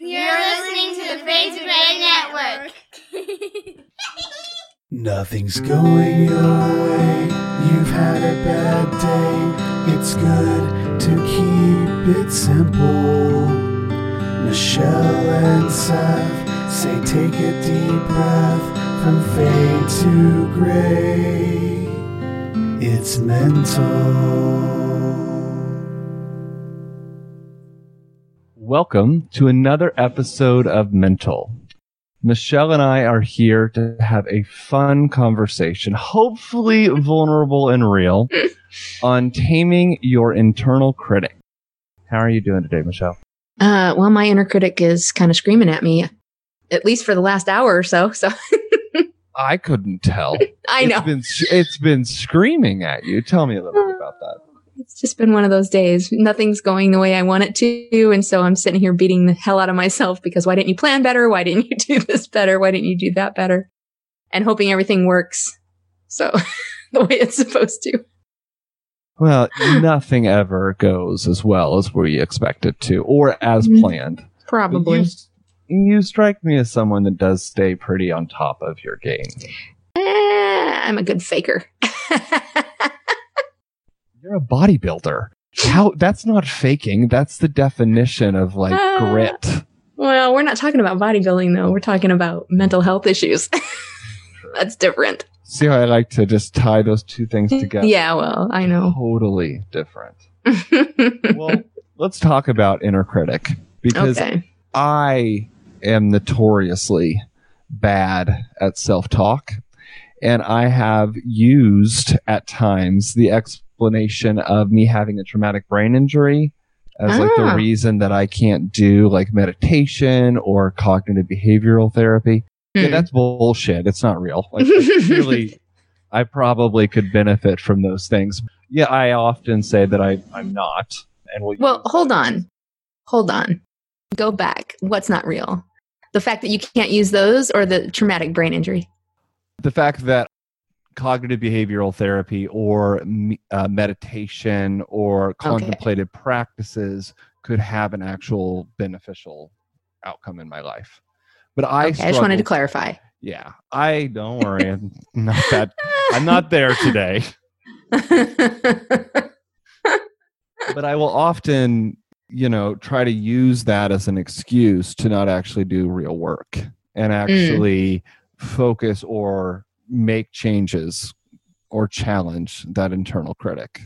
You're listening to the Fade to Gray Network. Nothing's going your way. You've had a bad day. It's good to keep it simple. Michelle and Seth say take a deep breath from fade to gray. It's mental. Welcome to another episode of Mental. Michelle and I are here to have a fun conversation, hopefully vulnerable and real, on taming your internal critic. How are you doing today, Michelle? Uh, well, my inner critic is kind of screaming at me, at least for the last hour or so. So I couldn't tell. I know It's been, it's been screaming at you. Tell me a little bit about that. It's just been one of those days. Nothing's going the way I want it to. And so I'm sitting here beating the hell out of myself because why didn't you plan better? Why didn't you do this better? Why didn't you do that better? And hoping everything works. So the way it's supposed to. Well, nothing ever goes as well as we expect it to, or as Mhm. planned. Probably. You, you strike me as someone that does stay pretty on top of your game. Eh, I'm a good faker. You're a bodybuilder. How that's not faking. That's the definition of like Ah. grit. well, we're not talking about bodybuilding though. We're talking about mental health issues. That's different. See how I like to just tie those two things together? Yeah, well, I know. Totally different. Well, let's talk about inner critic because okay. I am notoriously bad at self talk. And I have used at times the explanation of me having a traumatic brain injury as like the Ah. reason that I can't do like meditation or cognitive behavioral therapy. Yeah, Hmm. that's bullshit. It's not real. Like, really, I probably could benefit from those things. Yeah, I often say that I, I'm not. And we'll Well, hold on. Hold on. Go back. What's not real? The fact that you can't use those or the traumatic brain injury? the fact that cognitive behavioral therapy or uh, meditation or contemplative practices could have an actual beneficial outcome in my life. But I, Okay, I just wanted to clarify. Yeah, I don't worry. I'm not that. I'm not there today. But I will often, you know, try to use that as an excuse to not actually do real work Mm. and actually focus or make changes or challenge that internal critic.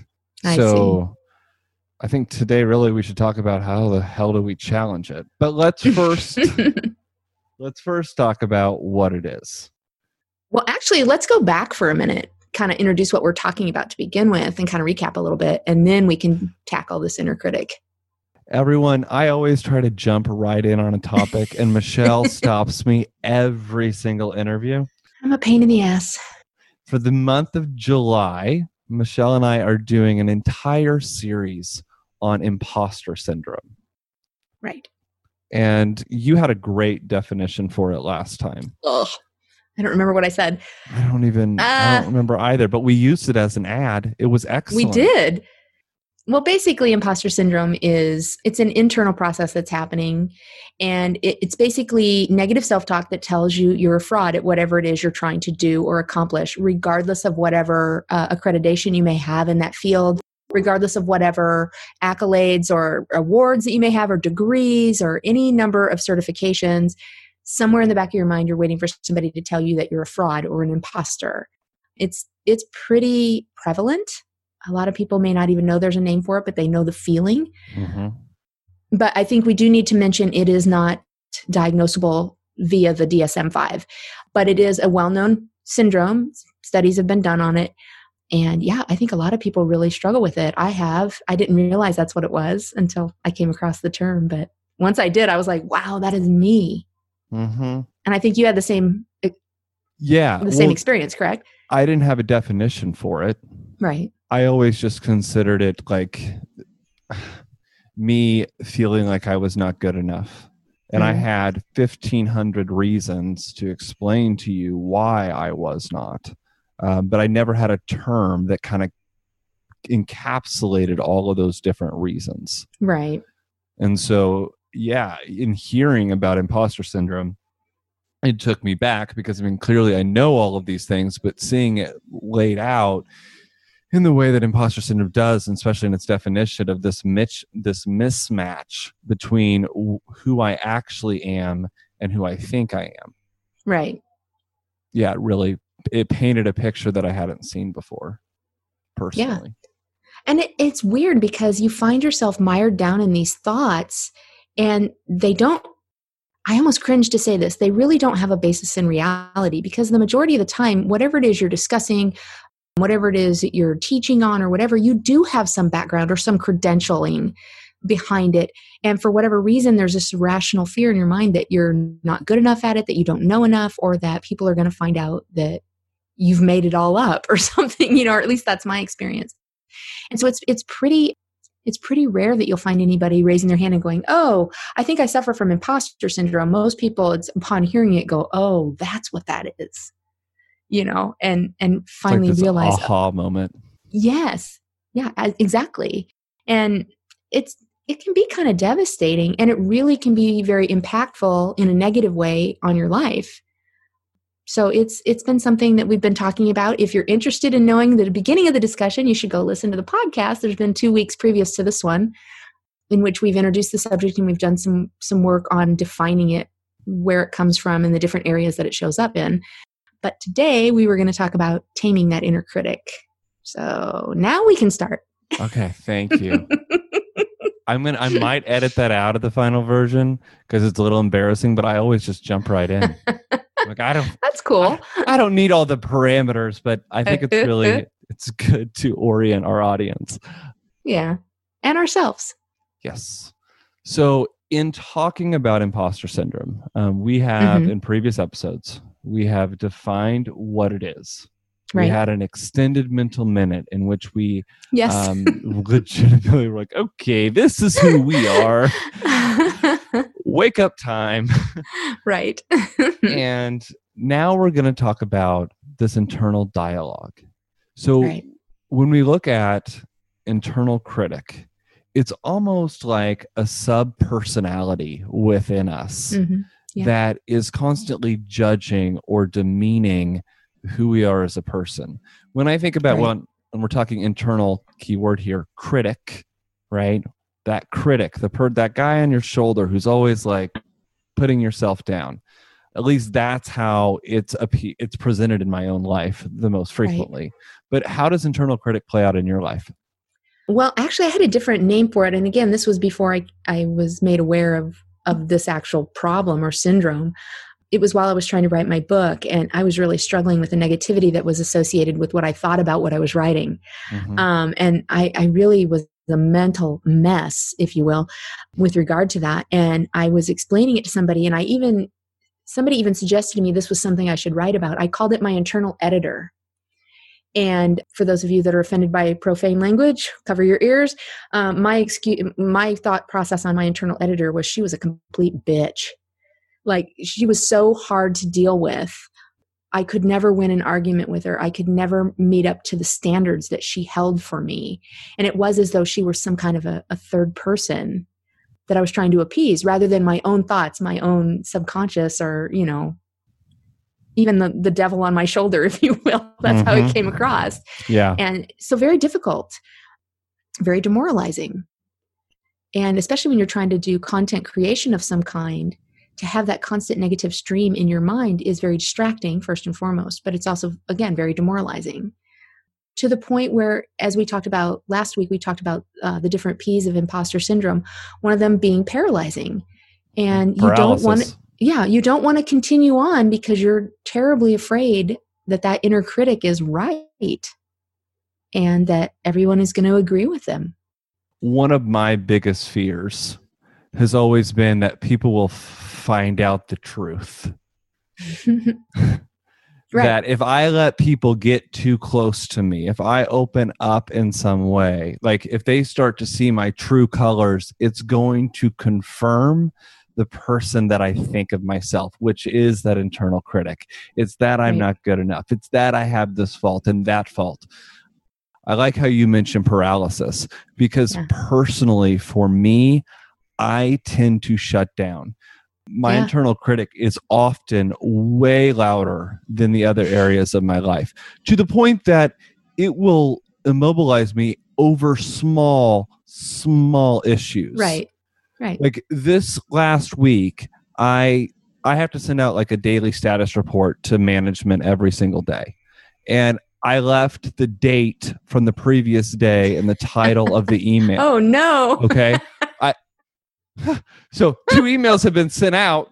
I so I think today really we should talk about how the hell do we challenge it. But let's first let's first talk about what it is. well, actually, let's go back for a minute, kind of introduce what we're talking about to begin with, and kind of recap a little bit, and then we can tackle this inner critic. Everyone, I always try to jump right in on a topic and Michelle stops me every single interview. I'm a pain in the ass. For the month of July, Michelle and I are doing an entire series on imposter syndrome. Right. And you had a great definition for it last time. Ugh. I don't remember what I said. I don't even I Uh, don't remember either, but we used it as an ad. It was excellent. We did. Well, basically, imposter syndrome is it's an internal process that's happening, and it, it's basically negative self-talk that tells you you're a fraud at whatever it is you're trying to do or accomplish, regardless of whatever uh, accreditation you may have in that field, regardless of whatever accolades or awards that you may have, or degrees, or any number of certifications. Somewhere in the back of your mind, you're waiting for somebody to tell you that you're a fraud or an imposter. It's it's pretty prevalent a lot of people may not even know there's a name for it, but they know the feeling. Mhm. But I think we do need to mention it is not diagnosable via the DSM 5, but it is a well known syndrome. Studies have been done on it. And yeah, I think a lot of people really struggle with it. I have. I didn't realize that's what it was until I came across the term. But once I did, I was like, wow, that is me. Mhm. And I think you had the same Yeah. the same well, experience, correct? I didn't have a definition for it. Right. I always just considered it like me feeling like I was not good enough. And I Mhm. had 1,500 reasons to explain to you why I was not. Um, but I never had a term that kind of encapsulated all of those different reasons. Right. And so yeah, in hearing about imposter syndrome, it took me back because I mean, clearly I know all of these things, but seeing it laid out in the way that imposter syndrome does, and especially in its definition of this mitch, this mismatch between who I actually am and who I think I am. Right. Yeah, it really, it painted a picture that I hadn't seen before, personally. Yeah. And it, it's weird because you find yourself mired down in these thoughts and they don't I almost cringe to say this. They really don't have a basis in reality because the majority of the time, whatever it is you're discussing, whatever it is that you're teaching on, or whatever, you do have some background or some credentialing behind it. And for whatever reason, there's this rational fear in your mind that you're not good enough at it, that you don't know enough, or that people are going to find out that you've made it all up or something, you know, or at least that's my experience. And so it's it's pretty it's pretty rare that you'll find anybody raising their hand and going, "Oh, I think I suffer from imposter syndrome." Most people, it's upon hearing it, go, "Oh, that's what that is," you know, and and finally like realize, aha moment. yes, yeah, exactly, and it's it can be kind of devastating, and it really can be very impactful in a negative way on your life. So it's it's been something that we've been talking about. If you're interested in knowing the beginning of the discussion you should go listen to the podcast. There's been two weeks previous to this one in which we've introduced the subject and we've done some some work on defining it where it comes from and the different areas that it shows up in but today we were going to talk about taming that inner critic so now we can start okay thank you i'm gonna i might edit that out of the final version because it's a little embarrassing but i always just jump right in like I don't That's cool. I, I don't need all the parameters, but I think it's really it's good to orient our audience. Yeah. And ourselves. Yes. So in talking about imposter syndrome, um, we have Mhm. in previous episodes, we have defined what it is. Right. We had an extended mental minute in which we Yes. um, legitimately were like, okay, this is who we are. Wake up time. right. and now we're going to talk about this internal dialogue. So Right. when we look at internal critic, it's almost like a sub personality within us Mhm. Yeah. that is constantly judging or demeaning who we are as a person. When I think about Right. when, when we're talking internal keyword here, critic, right? That critic, the per that guy on your shoulder who's always like putting yourself down. At least that's how it's a it's presented in my own life the most frequently. But how does internal critic play out in your life? Well, actually, I had a different name for it, and again, this was before I I was made aware of of this actual problem or syndrome. It was while I was trying to write my book, and I was really struggling with the negativity that was associated with what I thought about what I was writing. Mhm. Um, and I, I really was a mental mess, if you will, with regard to that. And I was explaining it to somebody, and I even somebody even suggested to me this was something I should write about. I called it my internal editor. And for those of you that are offended by profane language, cover your ears. Um, my excuse, my thought process on my internal editor was she was a complete bitch. Like she was so hard to deal with. I could never win an argument with her. I could never meet up to the standards that she held for me. And it was as though she were some kind of a, a third person that I was trying to appease rather than my own thoughts, my own subconscious, or, you know, even the, the devil on my shoulder, if you will. That's how Mhm. it came across. Yeah. And so, very difficult, very demoralizing. And especially when you're trying to do content creation of some kind, to have that constant negative stream in your mind is very distracting, first and foremost, but it's also, again, very demoralizing. To the point where, as we talked about last week, we talked about uh, the different P's of imposter syndrome, one of them being paralyzing. And you don't want Paralysis. Yeah, you don't want to continue on because you're terribly afraid that that inner critic is right and that everyone is going to agree with them. one of my biggest fears has always been that people will find out the truth. Right. That if I let people get too close to me, if I open up in some way, like if they start to see my true colors, it's going to confirm the person that I think of myself, which is that internal critic. It's that I'm Right. not good enough. It's that I have this fault and that fault. I like how you mentioned paralysis because Yeah. personally, for me, I tend to shut down. My Yeah. internal critic is often way louder than the other areas of my life to the point that it will immobilize me over small, small issues. Right. Right. Like this last week, I I have to send out like a daily status report to management every single day. And I left the date from the previous day and the title of the email. Oh no. Okay. I so two emails have been sent out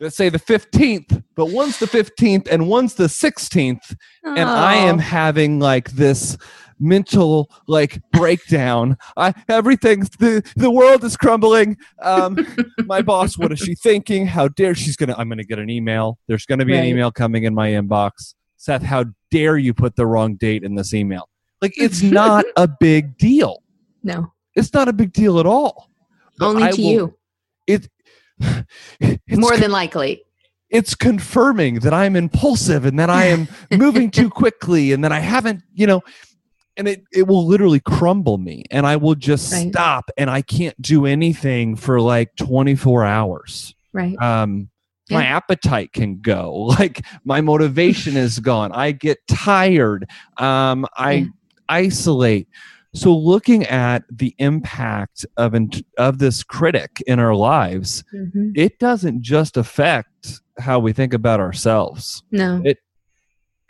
that say the 15th, but one's the 15th and one's the 16th. And I am Oh. having like this mental like breakdown. I everything the the world is crumbling. Um my boss, what is she thinking? How dare she's gonna I'm gonna get an email. There's gonna be an email coming in my inbox. Seth, how dare you put the wrong date in this email? Like it's not a big deal. no. It's not a big deal at all. Only I to will- you. It it's More than likely. it's confirming that I'm impulsive and that I am moving too quickly and that I haven't, you know, and it, it will literally crumble me and I will just Right. stop and I can't do anything for like 24 hours. Right. Um, my appetite can go like my motivation is gone. I get tired. Um, I Yeah. isolate. So looking at the impact of an, of this critic in our lives, Mhm. it doesn't just affect how we think about ourselves. No.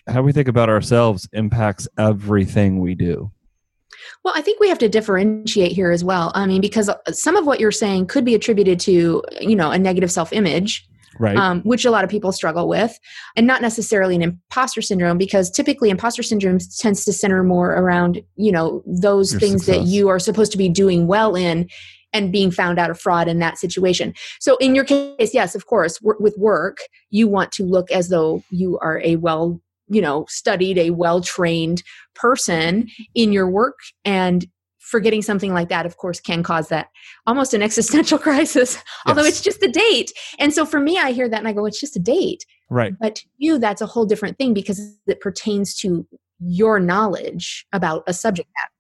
How we think about ourselves impacts everything we do. Well, I think we have to differentiate here as well. I mean, because uh, some of what you're saying could be attributed to, you know, a negative self-image, Right. um, which a lot of people struggle with, and not necessarily an imposter syndrome, because typically imposter syndrome tends to center more around, you know, those Your things that you are supposed to be doing well in and being found out of fraud in that situation. So in your case, yes, of course, with work, you want to look as though you are a well, you know, studied, a well-trained person in your work and forgetting something like that of course can cause that almost an existential crisis although it's just a date. And so for me i hear that and i go it's just a date. Right. but to you that's a whole different thing because it pertains to your knowledge about a subject I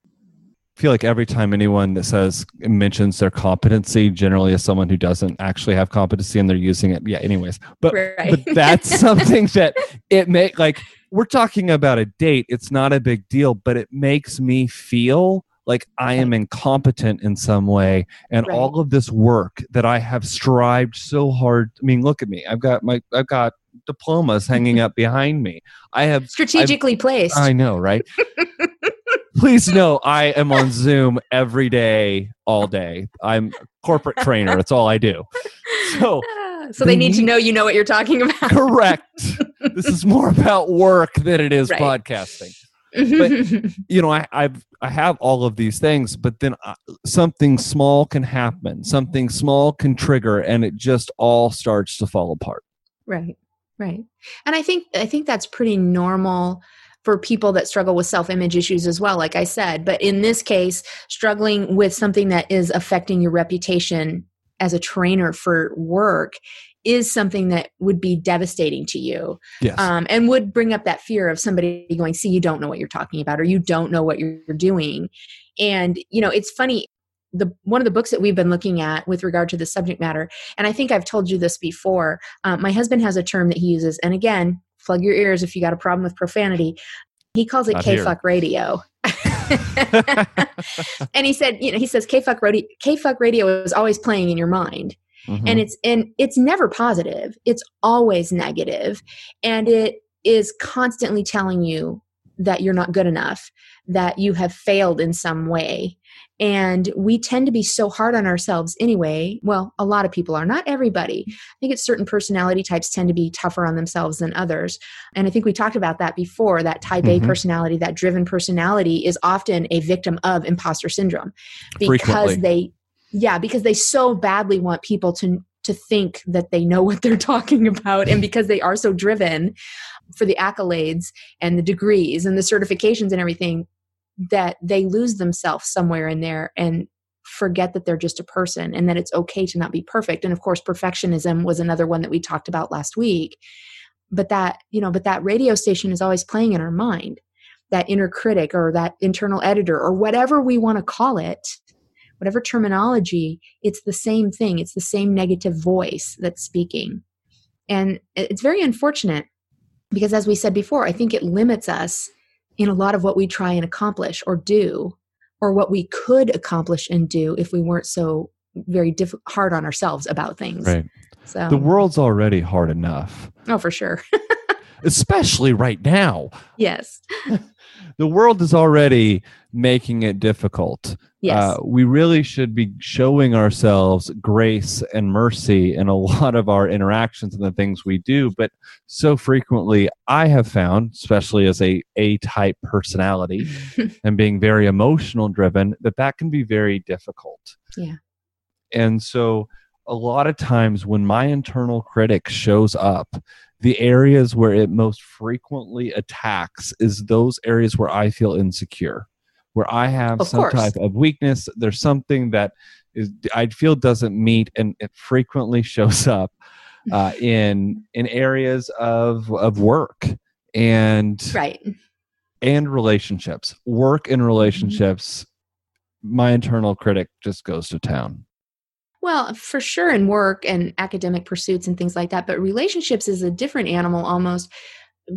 feel like every time anyone that says mentions their competency generally is someone who doesn't actually have competency and they're using it. Yeah, anyways. But right but that's something that it make like we're talking about a date. It's not a big deal, but it makes me feel like I am incompetent in some way. And Right. all of this work that I have strived so hard. I mean, look at me. I've got my I've got diplomas hanging up behind me. I have strategically placed I know, right? Please know I am on Zoom every day, all day. I'm a corporate trainer. That's all I do. So so they they need to know you know what you're talking about correct. this is more about work than it is Right. podcasting. You know, I, I've I have all of these things, but then uh, something small can happen. Something small can trigger, and it just all starts to fall apart. Right. Right. And I think I think that's pretty normal for people that struggle with self-image issues as well like I said, but in this case struggling with something that is affecting your reputation as a trainer for work is something that would be devastating to you. Yes. um, and would bring up that fear of somebody going see you don't know what you're talking about or you don't know what you're doing. And you know it's funny the one of the books that we've been looking at with regard to the subject matter and i think i've told you this before um, my husband has a term that he uses and again plug your ears if you got a problem with profanity. He calls it k-fuck radio. And he said you know he says k-fuck radio k-fuck radio is always playing in your mind. Mhm. and it's and it's never positive. It's always negative. And it is constantly telling you that you're not good enough that you have failed in some way and we tend to be so hard on ourselves anyway well a lot of people are not everybody i think it's certain personality types tend to be tougher on themselves than others and i think we talked about that before that type a Mhm. personality that driven personality is often a victim of imposter syndrome because Frequently. they yeah because they so badly want people to to think that they know what they're talking about and because they are so driven for the accolades and the degrees and the certifications and everything that they lose themselves somewhere in there and forget that they're just a person and that it's okay to not be perfect and of course perfectionism was another one that we talked about last week but that you know but that radio station is always playing in our mind that inner critic or that internal editor or whatever we want to call it whatever terminology, it's the same thing. It's the same negative voice that's speaking. And it's very unfortunate because, as we said before, I think it limits us in a lot of what we try and accomplish or do, or what we could accomplish and do if we weren't so very diff- hard on ourselves about things. Right. So The world's already hard enough, Oh, for sure. especially right now. yes. The world is already making it difficult. Yes. Uh, we really should be showing ourselves grace and mercy in a lot of our interactions and the things we do. But so frequently, I have found, especially as a A type personality and being very emotional driven, that that can be very difficult. Yeah. And so, a lot of times when my internal critic shows up, the areas where it most frequently attacks is those areas where I feel insecure, where I have Of some course. type of weakness. There's something that is I feel doesn't meet, and it frequently shows up uh, in in areas of of work and right. and relationships. Work and relationships. My internal critic just goes to town. Well, for sure in work and academic pursuits and things like that, but relationships is a different animal almost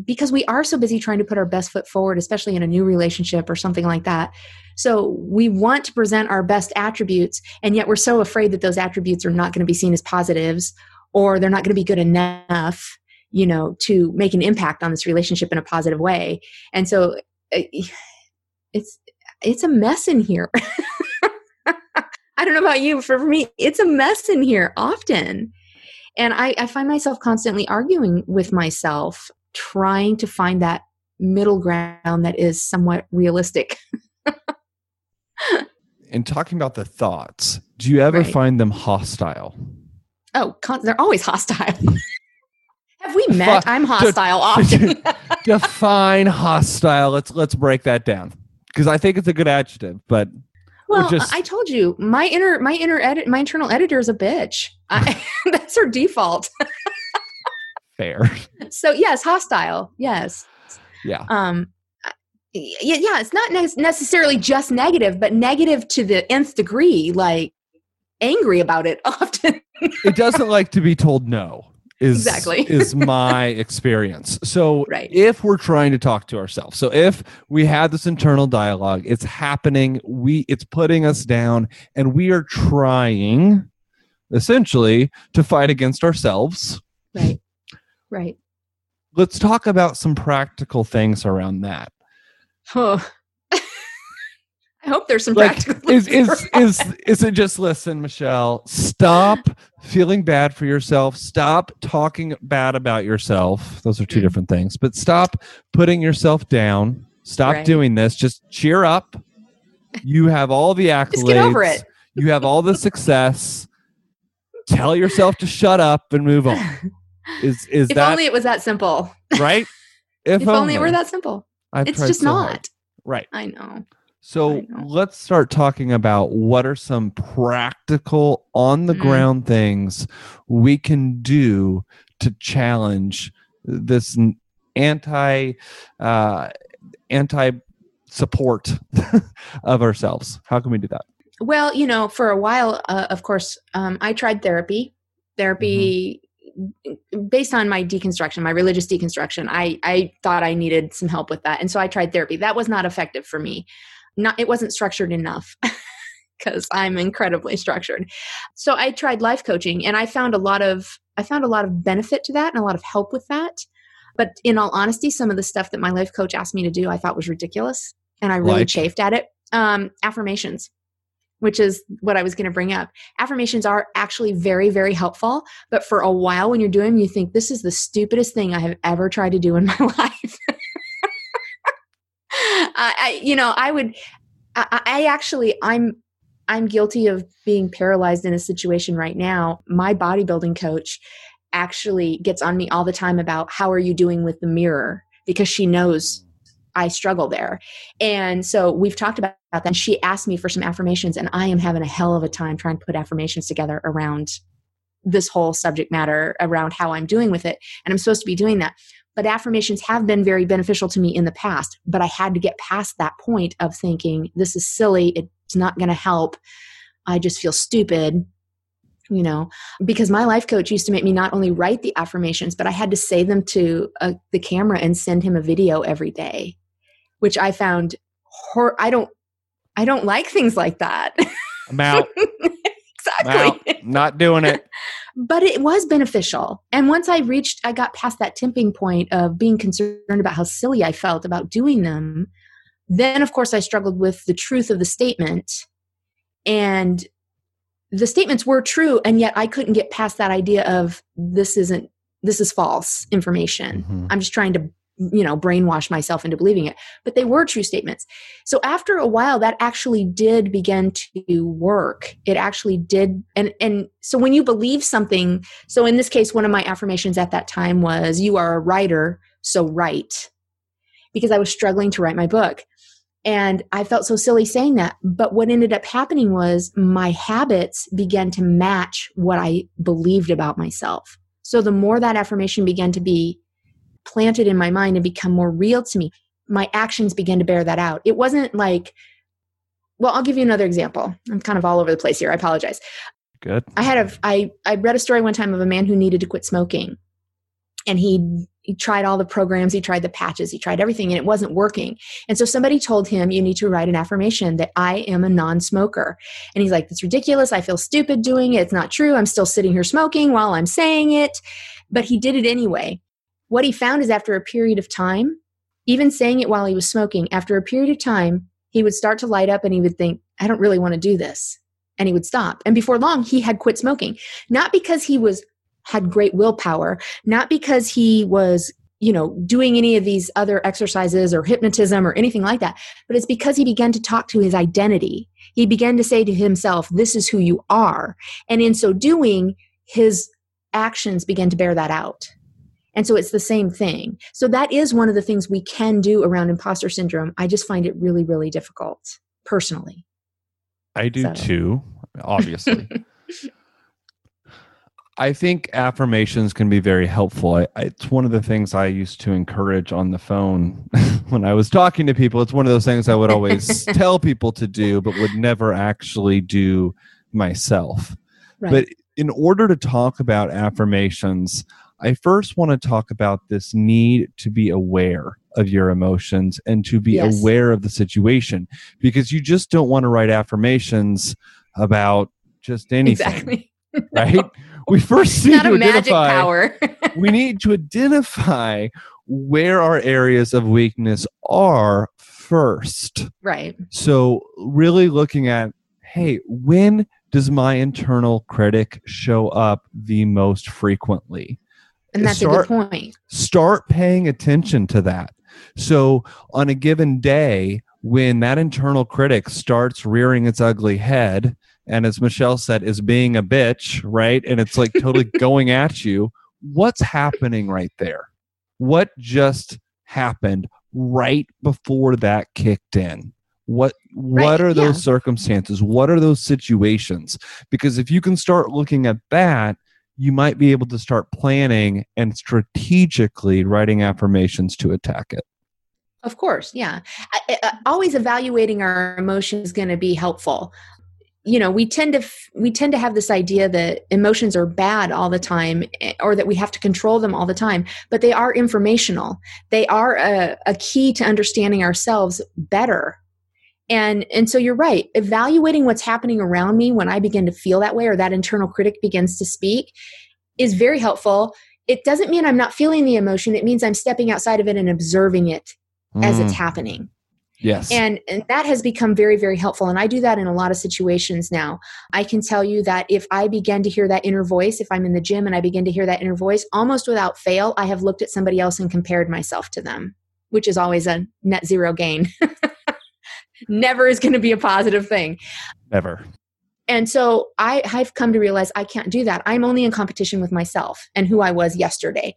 because we are so busy trying to put our best foot forward, especially in a new relationship or something like that. So we want to present our best attributes, and yet we're so afraid that those attributes are not going to be seen as positives or they're not going to be good enough, you know, to make an impact on this relationship in a positive way. And so uh, it's it's a mess in here. I don't know about you, but for me, it's a mess in here often. And I, I find myself constantly arguing with myself, trying to find that middle ground that is somewhat realistic. And talking about the thoughts, do you ever Right. find them hostile? Oh, con- they're always hostile. Have we met? I'm hostile often. Define hostile. Let's let's break that down because I think it's a good adjective. But well, just- I told you, my inner, my inner edit, my internal editor is a bitch. I, that's her default. fair, So yes, hostile. Yes. yeah. um yeah yeah it's not ne- necessarily just negative but negative to the nth degree like angry about it often It doesn't like to be told no. Is Exactly. is my experience. So Right. if we're trying to talk to ourselves, so if we have this internal dialogue, it's happening. We it's putting us down, and we are trying, essentially, to fight against ourselves. right right let's talk about some practical things around that. oh. I hope there's some Like, practical is things is is is it just listen, Michelle? Stop feeling bad for yourself. Stop talking bad about yourself. Those are two Mm. different things. But stop putting yourself down. Stop Right. doing this. Just cheer up. You have all the accolades. Just get over it. You have all the success. Tell yourself to shut up and move on. Is is if that only it was that simple right? if, only it were that simple I've it's just so hard. not Right. i know So let's start talking about what are some practical, on the Mhm. ground things we can do to challenge this anti uh, anti support of ourselves. How can we do that? Well, you know, for a while, uh, of course, um, I tried therapy. Therapy, based on my deconstruction, my religious deconstruction, I I thought I needed some help with that, and so I tried therapy. That was not effective for me. Not it wasn't structured enough because I'm incredibly structured. So I tried life coaching, and I found a lot of I found a lot of benefit to that and a lot of help with that. But in all honesty, some of the stuff that my life coach asked me to do, I thought was ridiculous, and I really Like? chafed at it. Um, affirmations which is what I was going to bring up. Affirmations are actually very, very helpful. But for a while, when you're doing them, you think this is the stupidest thing I have ever tried to do in my life. I, you know, I would, I, I actually, I'm, I'm guilty of being paralyzed in a situation right now. My bodybuilding coach actually gets on me all the time about how are you doing with the mirror because she knows I struggle there. And so we've talked about that. And she asked me for some affirmations, and I am having a hell of a time trying to put affirmations together around this whole subject matter, around how I'm doing with it. And I'm supposed to be doing that. But affirmations have been very beneficial to me in the past. But I had to get past that point of thinking, this is silly. It's not going to help. I just feel stupid you know because my life coach used to make me not only write the affirmations but i had to say them to uh, the camera and send him a video every day which i found hor- i don't i don't like things like that I'm out. exactly I'm. Not doing it. but it was beneficial and once i reached i got past that tipping point of being concerned about how silly i felt about doing them then of course i struggled with the truth of the statement and the statements were true and yet i couldn't get past that idea of this isn't this is false information Mhm. i'm just trying to you know brainwash myself into believing it but they were true statements so after a while that actually did begin to work it actually did and and so when you believe something so in this case one of my affirmations at that time was you are a writer so write because i was struggling to write my book and I felt so silly saying that. But what ended up happening was my habits began to match what I believed about myself. So the more that affirmation began to be planted in my mind and become more real to me, my actions began to bear that out. It wasn't like, well, I'll give you another example. I'm kind of all over the place here. I apologize. Good. I had a I I read a story one time of a man who needed to quit smoking. And he he tried all the programs, he tried the patches, he tried everything and it wasn't working. And so somebody told him you need to write an affirmation that I am a non-smoker. And he's like that's ridiculous. I feel stupid doing it. It's not true. I'm still sitting here smoking while I'm saying it. But he did it anyway. What he found is after a period of time, even saying it while he was smoking, after a period of time, he would start to light up and he would think, I don't really want to do this. And he would stop. And before long, he had quit smoking. Not because he was had great willpower, not because he was, you know, doing any of these other exercises or hypnotism or anything like that, but it's because he began to talk to his identity. He began to say to himself, This is who you are. And in so doing, his actions began to bear that out. And so it's the same thing. So that is one of the things we can do around imposter syndrome. I just find it really, really difficult personally. I do So- too, obviously. I think affirmations can be very helpful. I, I, it's one of the things I used to encourage on the phone when I was talking to people. It's one of those things I would always tell people to do, but would never actually do myself. Right. But in order to talk about affirmations, I first want to talk about this need to be aware of your emotions and to be Yes. aware of the situation because you just don't want to write affirmations about just anything, exactly. right? We first need to a magic identify power. we need to identify where our areas of weakness are first. right. So, really looking at, hey, when does my internal critic show up the most frequently? And that's Start- a good point. Start paying attention to that. So, on a given day, when that internal critic starts rearing its ugly head, and as Michelle said, is being a bitch, right? And it's like totally going at you, what's happening right there? What just happened right before that kicked in? What what Right, are those yeah. circumstances? What are those situations? Because if you can start looking at that, you might be able to start planning and strategically writing affirmations to attack it. Of course, yeah. I, I, always evaluating our emotions is going to be helpful. You know, we tend to f- we tend to have this idea that emotions are bad all the time, eh, or that we have to control them all the time. But they are informational. They are a, a key to understanding ourselves better. And and so you're right. Evaluating what's happening around me when I begin to feel that way, or that internal critic begins to speak, is very helpful. It doesn't mean I'm not feeling the emotion. It means I'm stepping outside of it and observing it as it's Mm, happening yes. and, and that has become very very helpful and i do that in a lot of situations now i can tell you that if i begin to hear that inner voice if i'm in the gym and i begin to hear that inner voice almost without fail i have looked at somebody else and compared myself to them which is always a net zero gain never is going to be a positive thing Never. and so I, I've come to realize I can't do that. I'm only in competition with myself and who I was yesterday.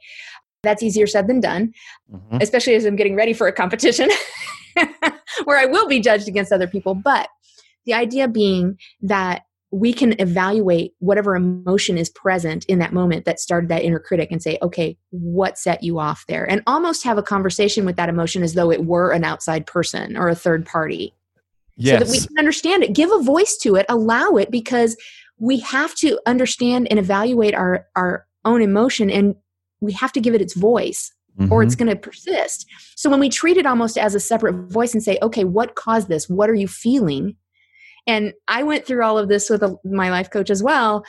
That's easier said than done, Mhm. especially as I'm getting ready for a competition where I will be judged against other people. But the idea being that we can evaluate whatever emotion is present in that moment that started that inner critic and say, okay, what set you off there? And almost have a conversation with that emotion as though it were an outside person or a third party. Yes. so that we can understand it. Give a voice to it, allow it, because we have to understand and evaluate our, our own emotion and we have to give it its voice or it's Mhm. going to persist. So when we treat it almost as a separate voice and say, okay, what caused this? What are you feeling? And I went through all of this with a, my life coach as well.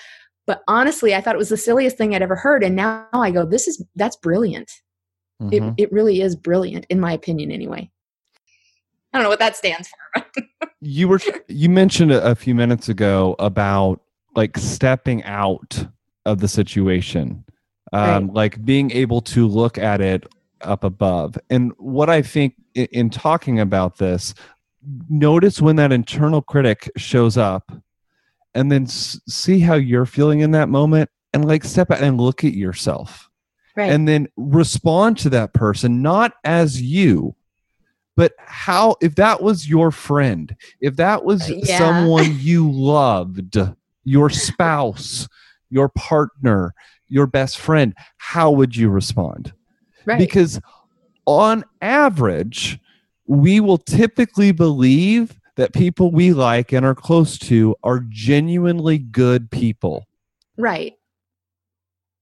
But honestly, I thought it was the silliest thing I'd ever heard. And now I go, this is, that's brilliant. It, Mhm. it really is brilliant, in my opinion, anyway. I don't know what that stands for. you were you mentioned a, a few minutes ago about like stepping out of the situation um like being able to look at it up above and what i think in, in talking about this notice when that internal critic shows up and then s- see how you're feeling in that moment and like step out and look at yourself Right. and then respond to that person not as you but how if that was your friend if that was Uh, yeah. someone you loved your spouse your partner your best friend how would you respond right. because on average we will typically believe that people we like and are close to are genuinely good people right.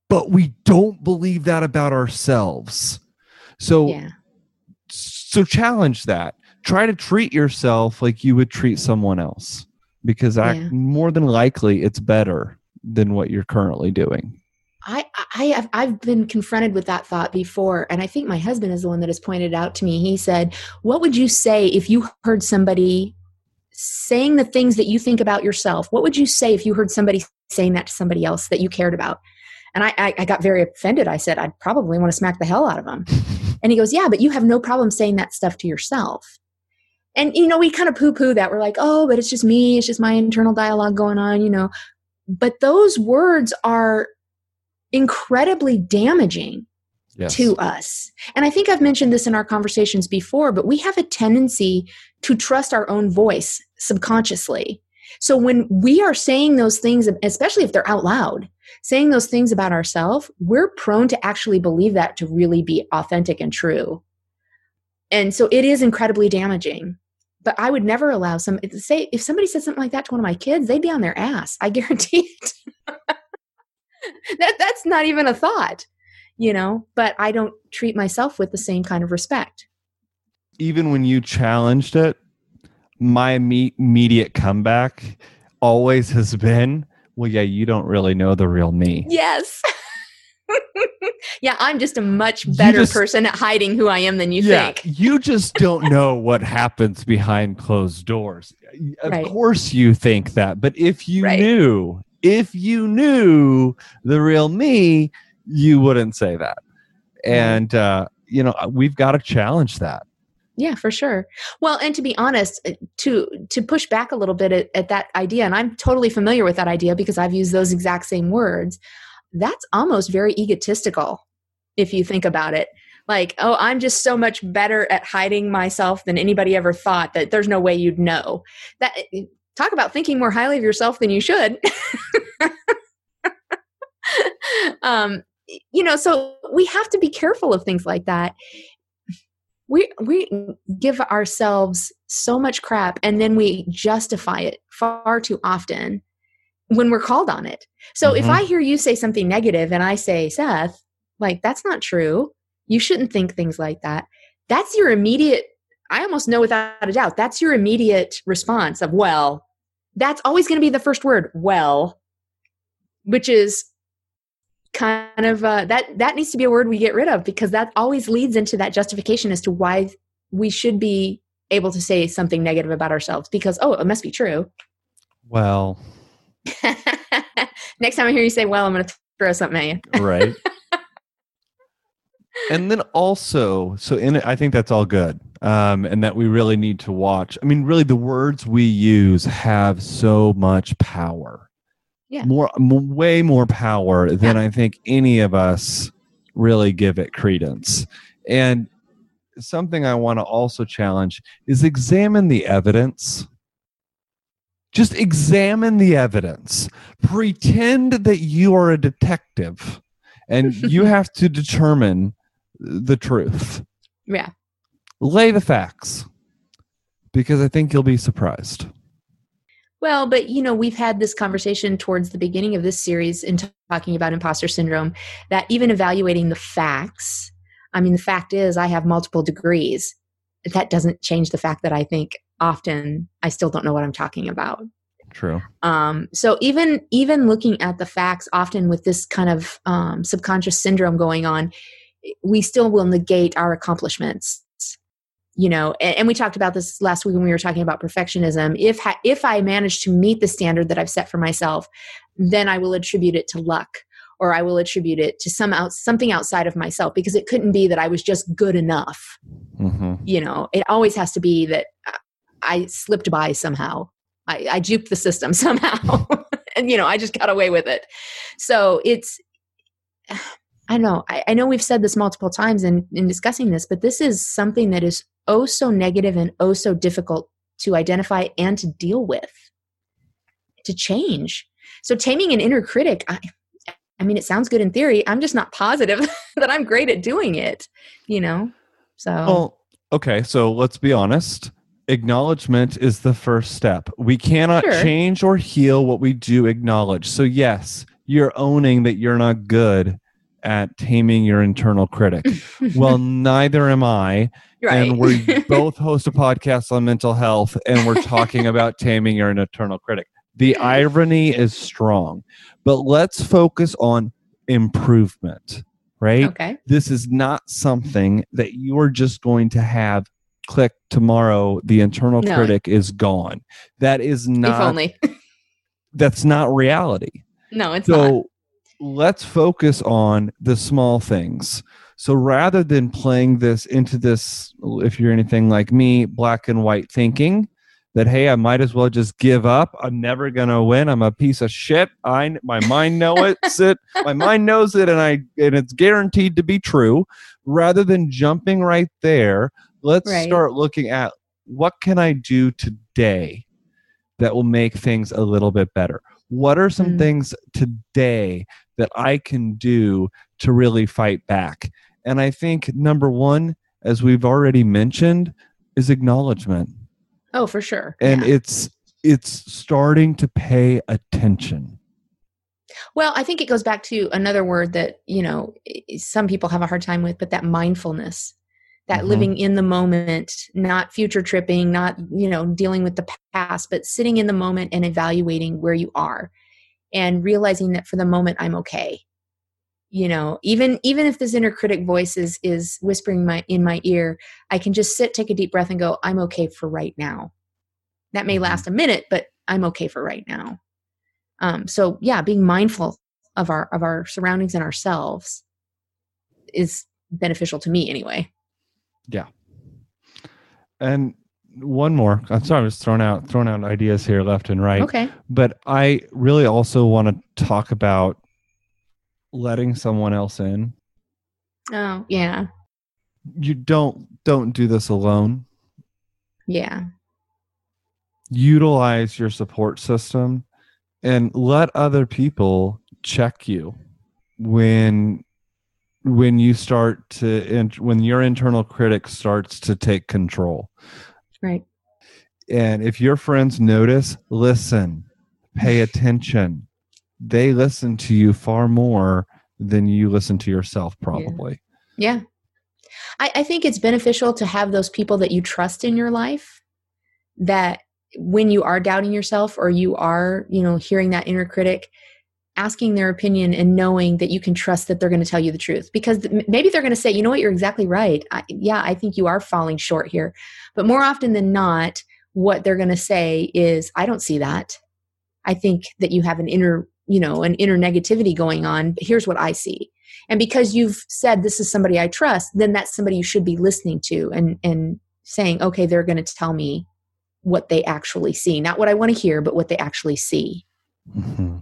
but we don't believe that about ourselves. So Yeah. So challenge that. Try to treat yourself like you would treat someone else because I, Yeah. more than likely it's better than what you're currently doing. I, I have I've been confronted with that thought before, and I think my husband is the one that has pointed it out to me. He said, "What would you say if you heard somebody saying the things that you think about yourself? What would you say if you heard somebody saying that to somebody else that you cared about?" And I, I, I got very offended. I said, "I'd probably want to smack the hell out of him." And he goes, "Yeah, but you have no problem saying that stuff to yourself." And you know, we kind of poo-poo that. We're like, "Oh, but it's just me. It's just my internal dialogue going on," you know. But those words are incredibly damaging Yes. to us. And I think I've mentioned this in our conversations before, but we have a tendency to trust our own voice subconsciously. So when we are saying those things, especially if they're out loud, saying those things about ourselves, we're prone to actually believe that to really be authentic and true. And so it is incredibly damaging. But I would never allow some say if somebody said something like that to one of my kids, they'd be on their ass. I guarantee it. that that's not even a thought you know but i don't treat myself with the same kind of respect Even when you challenged it, my imme- immediate comeback always has been, well, yeah, you don't really know the real me. yes yeah i'm just a much better just- person at hiding who i am than you yeah, think you just don't know what happens behind closed doors. Of Right. course you think that, but if you Right. knew, if you knew the real me, you wouldn't say that. And uh, you know, we've got to challenge that. Yeah for sure. Well and to be honest uh, to to push back a little bit at, at that idea and i'm totally familiar with that idea because i've used those exact same words that's almost very egotistical if you think about it. Like oh i'm just so much better at hiding myself than anybody ever thought that there's no way you'd know. That eh, talk about thinking more highly of yourself than you should. Um you know so we have to be careful of things like that we we give ourselves so much crap and then we justify it far too often when we're called on it. So if Mhm. i hear you say something negative and i say seth like that's not true. You shouldn't think things like that. That's your immediate i almost know without a doubt that's your immediate response of well that's always going to be the first word well which is kind of uh, that that needs to be a word we get rid of because that always leads into that justification as to why we should be able to say something negative about ourselves because oh it must be true Well, next time i hear you say well i'm going to throw something at you right. and then also, so in it, I think that's all good. Um, and that we really need to watch. I mean, really, the words we use have so much power. Yeah. More, m- way more power than I think any of us really give it credence. And something I want to also challenge is examine the evidence. Just examine the evidence. Pretend that you are a detective and you have to determine the truth. yeah Lay the facts. because I think you'll be surprised. Well, but you know, we've had this conversation towards the beginning of this series in t- talking about imposter syndrome that even evaluating the facts, I mean, the fact is I have multiple degrees. That doesn't change the fact that I think often I still don't know what I'm talking about. True. Um, so even even looking at the facts, often with this kind of um, subconscious syndrome going on, we still will negate our accomplishments you know and, and, we talked about this last week when we were talking about perfectionism. If ha- if i manage to meet the standard that i've set for myself then i will attribute it to luck or i will attribute it to some out something outside of myself because it couldn't be that i was just good enough. Mm-hmm. you know it always has to be that i slipped by somehow. I, I juked the system somehow. And you know i just got away with it. So it's I know. I, I, know we've said this multiple times in, in discussing this, but this is something that is oh so negative and oh so difficult to identify and to deal with, to change. So taming an inner critic, I, I mean, it sounds good in theory. I'm just not positive that I'm great at doing it, you know? So. Well, okay. So let's be honest. Acknowledgement is the first step. We cannot sure. change or heal what we do acknowledge. So, yes, you're owning that you're not good at taming your internal critic. well, neither am I. Right. And we both host a podcast on mental health and we're talking about taming your internal critic. The irony is strong, but let's focus on improvement, right? Okay. This is not something that you are just going to have click tomorrow the internal no. critic is gone. That is not if only. that's not reality. No, it's so, not let's focus on the small things. So rather than playing this into this, if you're anything like me, black and white thinking, that hey, I might as well just give up. I'm never gonna win. I'm a piece of shit. I my mind knows it. My mind knows it, and I and it's guaranteed to be true. Rather than jumping right there, let's right. start looking at what can I do today that will make things a little bit better. What are some mm. things today that I can do to really fight back? And I think number one, as we've already mentioned, is acknowledgement. Oh, for sure. And yeah. it's it's starting to pay attention. Well, I think it goes back to another word that, you know, some people have a hard time with, but that mindfulness, that mm-hmm. living in the moment, not future tripping, not, you know, dealing with the past, but sitting in the moment and evaluating where you are and realizing that for the moment I'm okay. You know, even even if this inner critic voice is is whispering my in my ear, I can just sit, take a deep breath, and go, "I'm okay for right now." That may mm-hmm. last a minute, but I'm okay for right now. Um, so yeah, being mindful of our of our surroundings and ourselves is beneficial to me anyway. Yeah. And one more. I'm sorry, I'm just throwing out throwing out ideas here left and right. Okay. But I really also want to talk about letting someone else in. Oh, yeah. You don't don't do this alone. Yeah. Utilize your support system and let other people check you when when you start to when your internal critic starts to take control Right. And if your friends notice, listen, pay attention. They listen to you far more than you listen to yourself, probably. Yeah. yeah. I, I think it's beneficial to have those people that you trust in your life that when you are doubting yourself or you are, you know, hearing that inner critic, asking their opinion and knowing that you can trust that they're going to tell you the truth. Because maybe they're going to say you know what? You're exactly right. I, yeah i think you are falling short here. But more often than not what they're going to say is i don't see that. I think that you have an inner you know an inner negativity going on. But here's what i see. And because you've said this is somebody i trust then that's somebody you should be listening to and and saying okay they're going to tell me what they actually see. Not what i want to hear but what they actually see. Mm-hmm.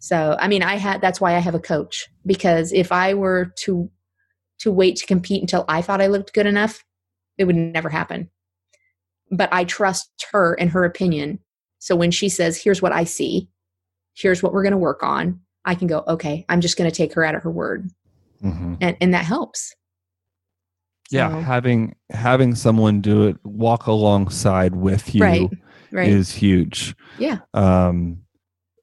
So, I mean, I had that's why I have a coach because if I were to to wait to compete until I thought I looked good enough, it would never happen. But I trust her and her opinion. So when she says, "Here's what I see. Here's what we're going to work on." I can go, "Okay, I'm just going to take her at her word." Mm-hmm. And and that helps. yeah, So- having having someone do it, walk alongside with you Right. Right. is huge. Yeah. Um,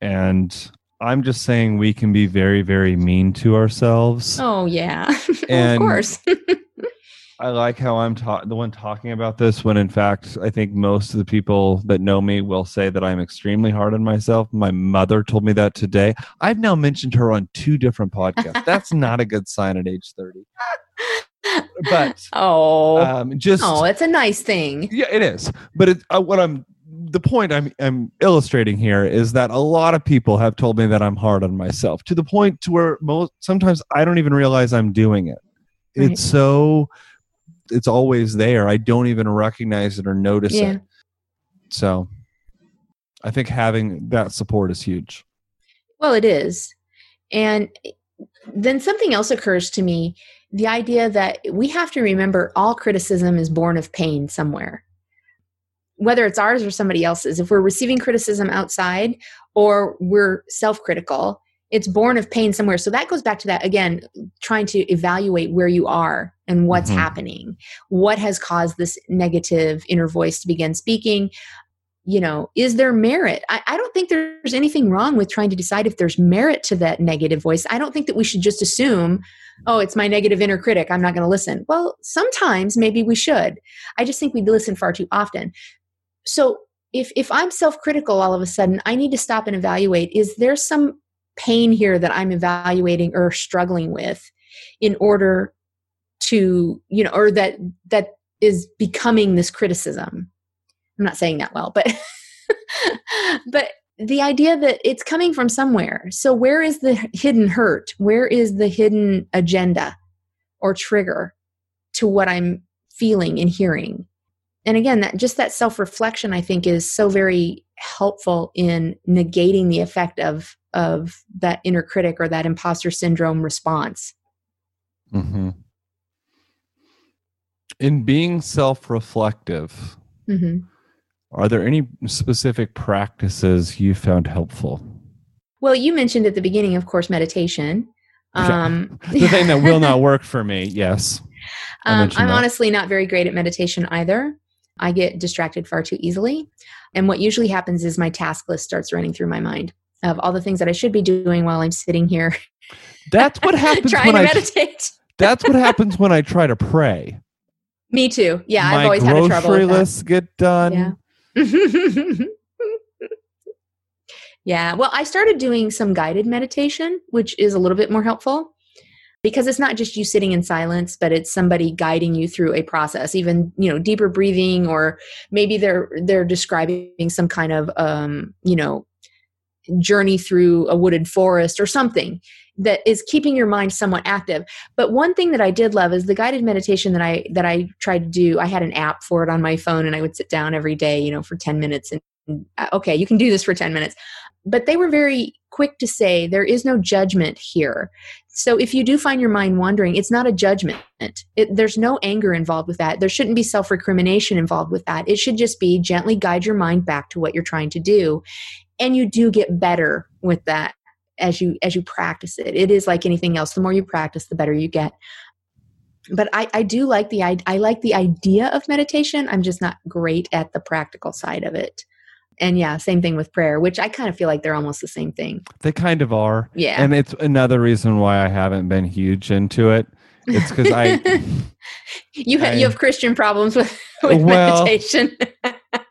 and I'm just saying we can be very, very mean to ourselves. oh yeah. of course. I like how I'm ta- the one talking about this when in fact I think most of the people that know me will say that I'm extremely hard on myself. My mother told me that today. I've now mentioned her on two different podcasts. That's not a good sign at age 30. But oh. um, just oh, it's a nice thing. yeah, it is. But it, uh, what I'm the point I'm I'm illustrating here is that a lot of people have told me that I'm hard on myself to the point to where most sometimes I don't even realize I'm doing it. Right. It's so it's always there. I don't even recognize it or notice Yeah. it. So I think having that support is huge. Well, it is. And then something else occurs to me the idea that we have to remember all criticism is born of pain somewhere. Whether it's ours or somebody else's, if we're receiving criticism outside or we're self critical, it's born of pain somewhere. So that goes back to that again, trying to evaluate where you are and what's Mhm. happening. What has caused this negative inner voice to begin speaking? you know, is there merit? I, I don't think there's anything wrong with trying to decide if there's merit to that negative voice. I don't think that we should just assume, oh, it's my negative inner critic. I'm not going to listen. Well, sometimes maybe we should. I just think we listen far too often. So if if I'm self-critical all of a sudden, I need to stop and evaluate, is there some pain here that I'm evaluating or struggling with in order to, you know, or that that is becoming this criticism? I'm not saying that well, but but the idea that it's coming from somewhere. So where is the hidden hurt? Where is the hidden agenda or trigger to what I'm feeling and hearing? And again, that just that self-reflection I think is so very helpful in negating the effect of of that inner critic or that imposter syndrome response. mm-hmm. In being self-reflective, hmm are there any specific practices you found helpful? Well, you mentioned at the beginning, of course, meditation. Um, The thing that will not work for me, yes. Um, I'm honestly not very great at meditation either. I get distracted far too easily. And what usually happens is my task list starts running through my mind of all the things that I should be doing while I'm sitting here That's what happens trying when to I meditate. That's what happens when I try to pray. Me too. Yeah, My I've always had a trouble grocery lists get done. Yeah. yeah. Well, I started doing some guided meditation, which is a little bit more helpful because it's not just you sitting in silence, but it's somebody guiding you through a process, even, you know, deeper breathing, or maybe they're they're describing some kind of um, you know, journey through a wooded forest or something that is keeping your mind somewhat active. But one thing that I did love is the guided meditation that I that I tried to do. I had an app for it on my phone, and I would sit down every day, you know, for ten minutes. And uh, okay, you can do this for ten minutes. But they were very quick to say there is no judgment here. So if you do find your mind wandering, it's not a judgment. It, there's no anger involved with that. There shouldn't be self recrimination involved with that. It should just be gently guide your mind back to what you're trying to do, and you do get better with that as you as you practice it it is like anything else the more you practice the better you get but i i do like the i, I like the idea of meditation i'm just not great at the practical side of it and yeah same thing with prayer which i kind of feel like they're almost the same thing They kind of are. yeah And it's another reason why I haven't been huge into it. It's because I you have I- you have christian problems with with Well, meditation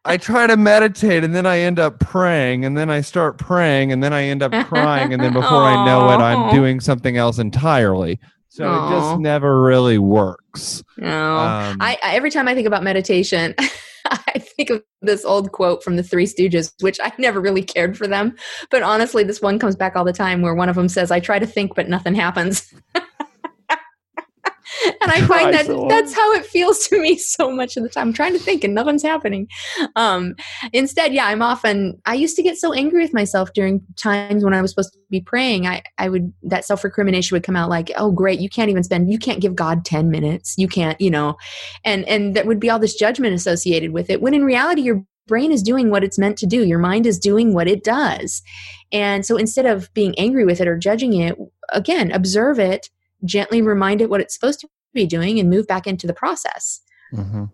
I try to meditate and then I end up praying and then I start praying and then I end up crying and then before I know it I'm doing something else entirely. So it just never really works. no Um, I, I every time I think about meditation, I think of this old quote from the Three Stooges, which I never really cared for them. But honestly, this one comes back all the time where one of them says, I try to think, but nothing happens. and I find that that's how it feels to me so much of the time. I'm trying to think and nothing's happening. Um, instead, yeah, I'm often, I used to get so angry with myself during times when I was supposed to be praying. I, I would, that self recrimination would come out like, oh, great, you can't even spend, you can't give God 10 minutes. You can't, you know, and, and that would be all this judgment associated with it. When in reality, your brain is doing what it's meant to do. Your mind is doing what it does. And so instead of being angry with it or judging it, again, observe it, gently remind it what it's supposed to be doing and move back into the process. Hmm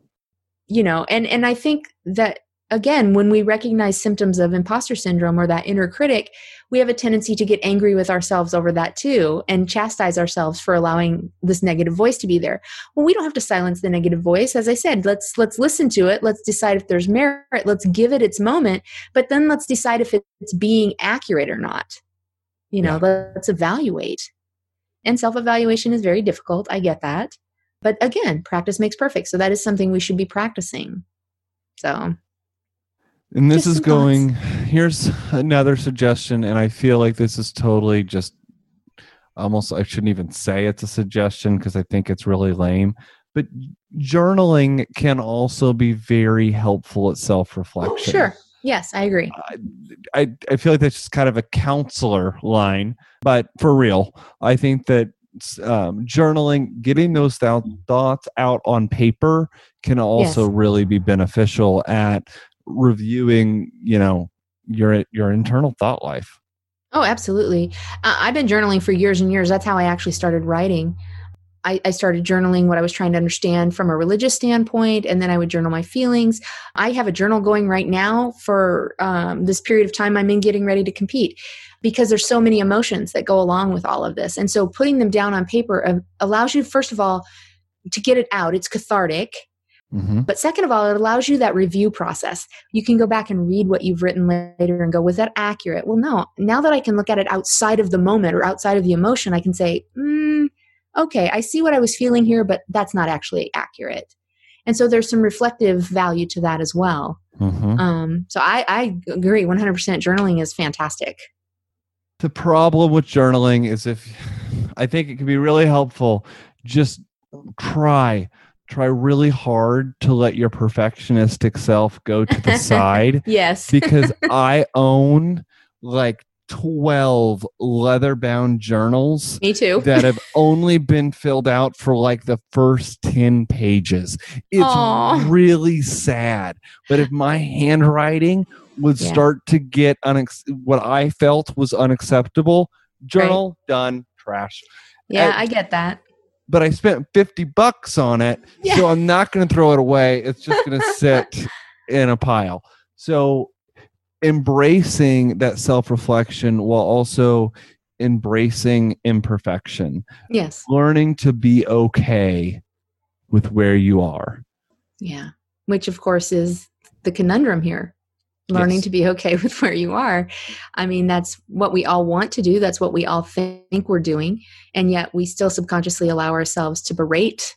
you know and and i think that again when we recognize symptoms of imposter syndrome or that inner critic we have a tendency to get angry with ourselves over that too and chastise ourselves for allowing this negative voice to be there. Well we don't have to silence the negative voice. As i said let's let's listen to it. Let's decide if there's merit. Let's give it its moment but then let's decide if it's being accurate or not. You know let's evaluate and self-evaluation is very difficult i get that but again practice makes perfect so that is something we should be practicing so And this is going, here's another suggestion. And I feel like this is totally just almost, I shouldn't even say it's a suggestion because I think it's really lame. But journaling can also be very helpful at self reflection. Oh, sure yes i agree I, I feel like that's just kind of a counselor line, but for real, I think that um, journaling, getting those thou- thoughts out on paper can also Yes. really be beneficial at reviewing, you know, your your internal thought life. Oh, absolutely. Uh, I've been journaling for years and years. That's how I actually started writing. I, I started journaling what I was trying to understand from a religious standpoint, and then I would journal my feelings. I have a journal going right now for um, this period of time I'm in getting ready to compete because there's so many emotions that go along with all of this. And so putting them down on paper uh, allows you, first of all, to get it out. It's cathartic. hmm But second of all, it allows you that review process. You can go back and read what you've written later and go, was that accurate? Well, no. Now that I can look at it outside of the moment or outside of the emotion, I can say, mm, okay, I see what I was feeling here, but that's not actually accurate. And so there's some reflective value to that as well. hmm Um, so I, I agree 100% journaling is fantastic. The problem with journaling is if I think it can be really helpful, just try try really hard to let your perfectionistic self go to the side Yes. because I own like 12 leather bound journals Me too. that have only been filled out for like the first 10 pages. It's Aw. really sad. But if my handwriting would Yeah. start to get unex- what I felt was unacceptable, journal done, trash. yeah, uh, I get that. But I spent 50 bucks on it, Yeah. so I'm not going to throw it away. It's just going to sit in a pile. So embracing that self-reflection while also embracing imperfection, Yes. learning to be okay with where you are. Yeah. Which, of course, is the conundrum here. Learning Yes. to be okay with where you are. I mean, that's what we all want to do. That's what we all think we're doing. And yet we still subconsciously allow ourselves to berate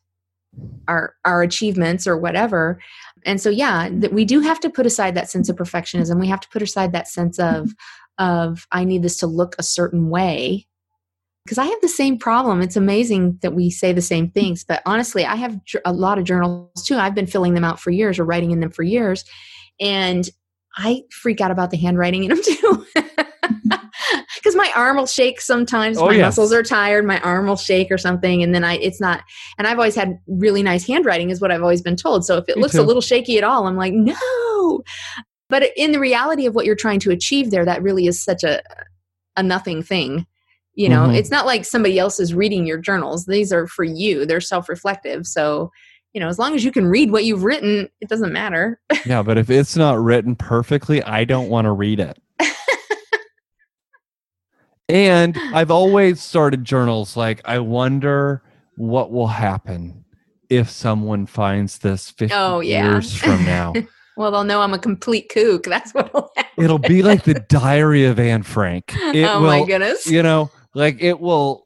our our achievements or whatever. And so yeah, mm-hmm. that we do have to put aside that sense of perfectionism. We have to put aside that sense of mm-hmm. of I need this to look a certain way. Because I have the same problem. It's amazing that we say the same mm-hmm. things, but honestly, I have a lot of journals too. I've been filling them out for years or writing in them for years, and I freak out about the handwriting in them too. Arm will shake sometimes. Oh, my yes. muscles are tired. My arm will shake or something, and then I it's not. And I've always had really nice handwriting, is what I've always been told. So if it Me looks too. a little shaky at all, I'm like, no. But in the reality of what you're trying to achieve there, that really is such a a nothing thing. You know, Mhm. it's not like somebody else is reading your journals. These are for you. They're self-reflective. So, you know, as long as you can read what you've written, it doesn't matter. Yeah, but if it's not written perfectly, I don't want to read it. And I've always started journals like, I wonder what will happen if someone finds this 50 Oh, yeah. years from now. Well, they'll know I'm a complete kook. That's what'll happen. It'll be like the diary of Anne Frank. It oh will, my goodness. you know, like it will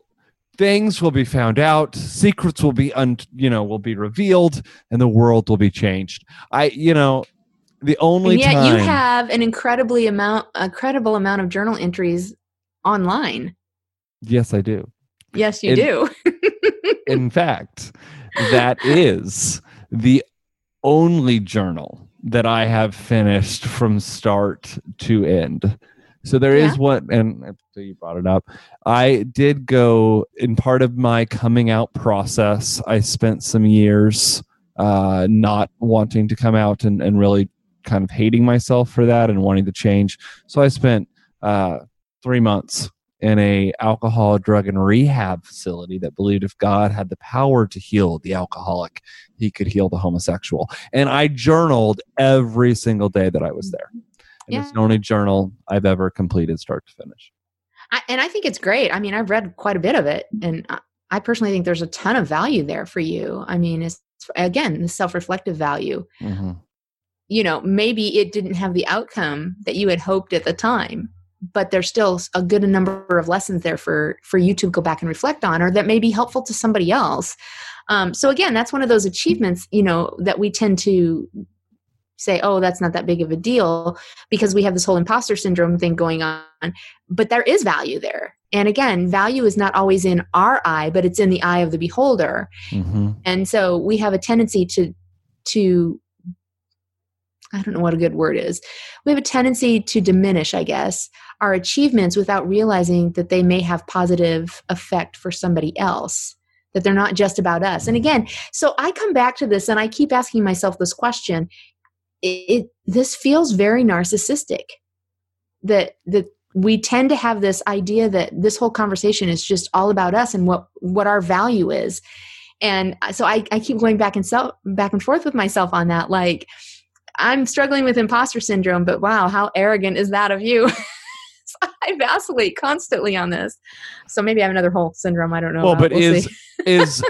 things will be found out, secrets will be un, you know, will be revealed and the world will be changed. I, you know, the only and yet time you have an incredibly amount, a credible amount of journal entries online. Yes, I do. Yes, you It- do. In fact, that is the only journal that I have finished from start to end. So there is Yeah. what, and so you brought it up. I did go in part of my coming out process. I spent some years uh, not wanting to come out and, and really kind of hating myself for that and wanting to change. So I spent uh, three months in a alcohol drug and rehab facility that believed if god had the power to heal the alcoholic he could heal the homosexual and i journaled every single day that i was there and Yeah. it's the only journal i've ever completed start to finish I, and I think it's great. I mean, I've read quite a bit of it, and I, I personally think there's a ton of value there for you. I mean, it's again the self-reflective value. Mhm. You know, maybe it didn't have the outcome that you had hoped at the time, but there's still a good number of lessons there for for you to go back and reflect on, or that may be helpful to somebody else. Um, so again, that's one of those achievements, you know, that we tend to say, "Oh, that's not that big of a deal," because we have this whole imposter syndrome thing going on. But there is value there, and again, value is not always in our eye, but it's in the eye of the beholder. Mhm. And so we have a tendency to to I don't know what a good word is. We have a tendency to diminish, I guess, our achievements without realizing that they may have positive effect for somebody else. That they're not just about us. And again, so I come back to this and I keep asking myself this question. It, it this feels very narcissistic. That that we tend to have this idea that this whole conversation is just all about us and what what our value is and so I, I keep going back and self, back and forth with myself on that like i'm struggling with imposter syndrome but wow how arrogant is that of you i vacillate constantly on this. So maybe i have another whole syndrome i don't know well about. but We'll is is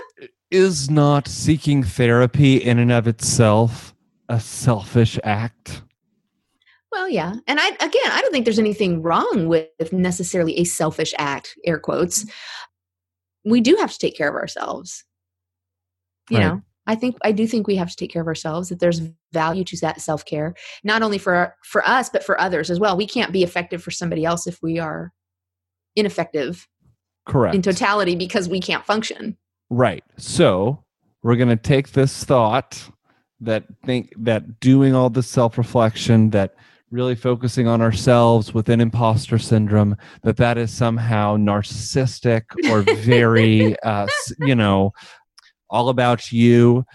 is not seeking therapy in and of itself a selfish act? Well yeah. And i again i don't think there's anything wrong with necessarily a selfish act air quotes. We do have to take care of ourselves. You Right. know i think i do think we have to take care of ourselves that there's value to that self-care not only for for us but for others as well. We can't be effective for somebody else if we are ineffective correct. in totality because we can't function. Right. So we're going to take this thought that think that doing all this self-reflection, that really focusing on ourselves within imposter syndrome, that that is somehow narcissistic or very, uh, you know, all about you.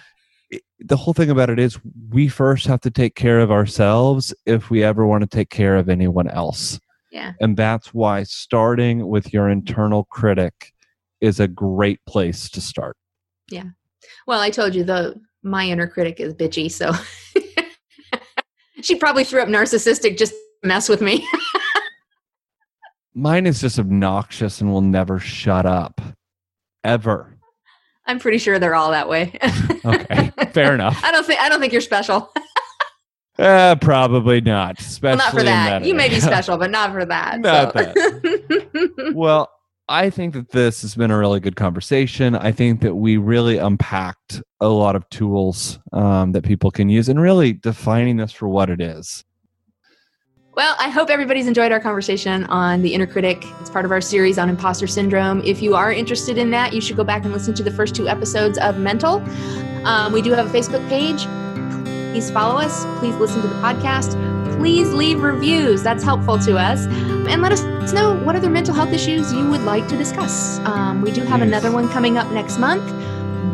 The whole thing about it is we first have to take care of ourselves if we ever want to take care of anyone else. yeah And that's why starting with your internal critic is a great place to start. Yeah. Well i told you the my inner critic is bitchy so she probably threw up narcissistic just mess with me Mine is just obnoxious and will never shut up. Ever. I'm pretty sure they're all that way Okay. Fair enough. i don't think i don't think you're special Uh, probably not. well not for in that you may be special but not for that Not so. well, I think that this has been a really good conversation. I think that we really unpacked a lot of tools um, that people can use and really defining this for what it is. Well, I hope everybody's enjoyed our conversation on the inner critic. It's part of our series on imposter syndrome. If you are interested in that, you should go back and listen to the first two episodes of Mental. Um, we do have a Facebook page. Please follow us. Please listen to the podcast. Please leave reviews. That's helpful to us. And let us know what other mental health issues you would like to discuss. Um, we do have Yes. another one coming up next month.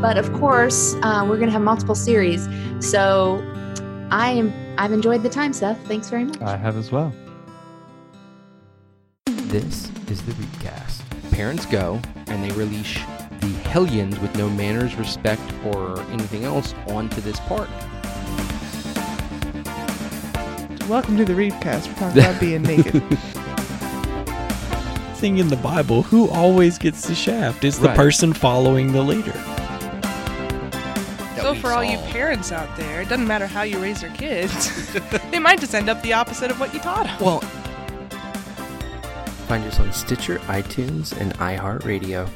But of course, uh, we're going to have multiple series. So I am. I've enjoyed the time, Seth. Thanks very much. I have as well. This is the Recast. Parents go and they release the hellions with no manners, respect, or anything else onto this park. Welcome to the Readcast. We're talking about being naked. thing in the Bible, who always gets the shaft is the Right. person following the leader. So for all you parents out there, it doesn't matter how you raise your kids. they might just end up the opposite of what you taught them. Well, find us on Stitcher, iTunes, and iHeartRadio.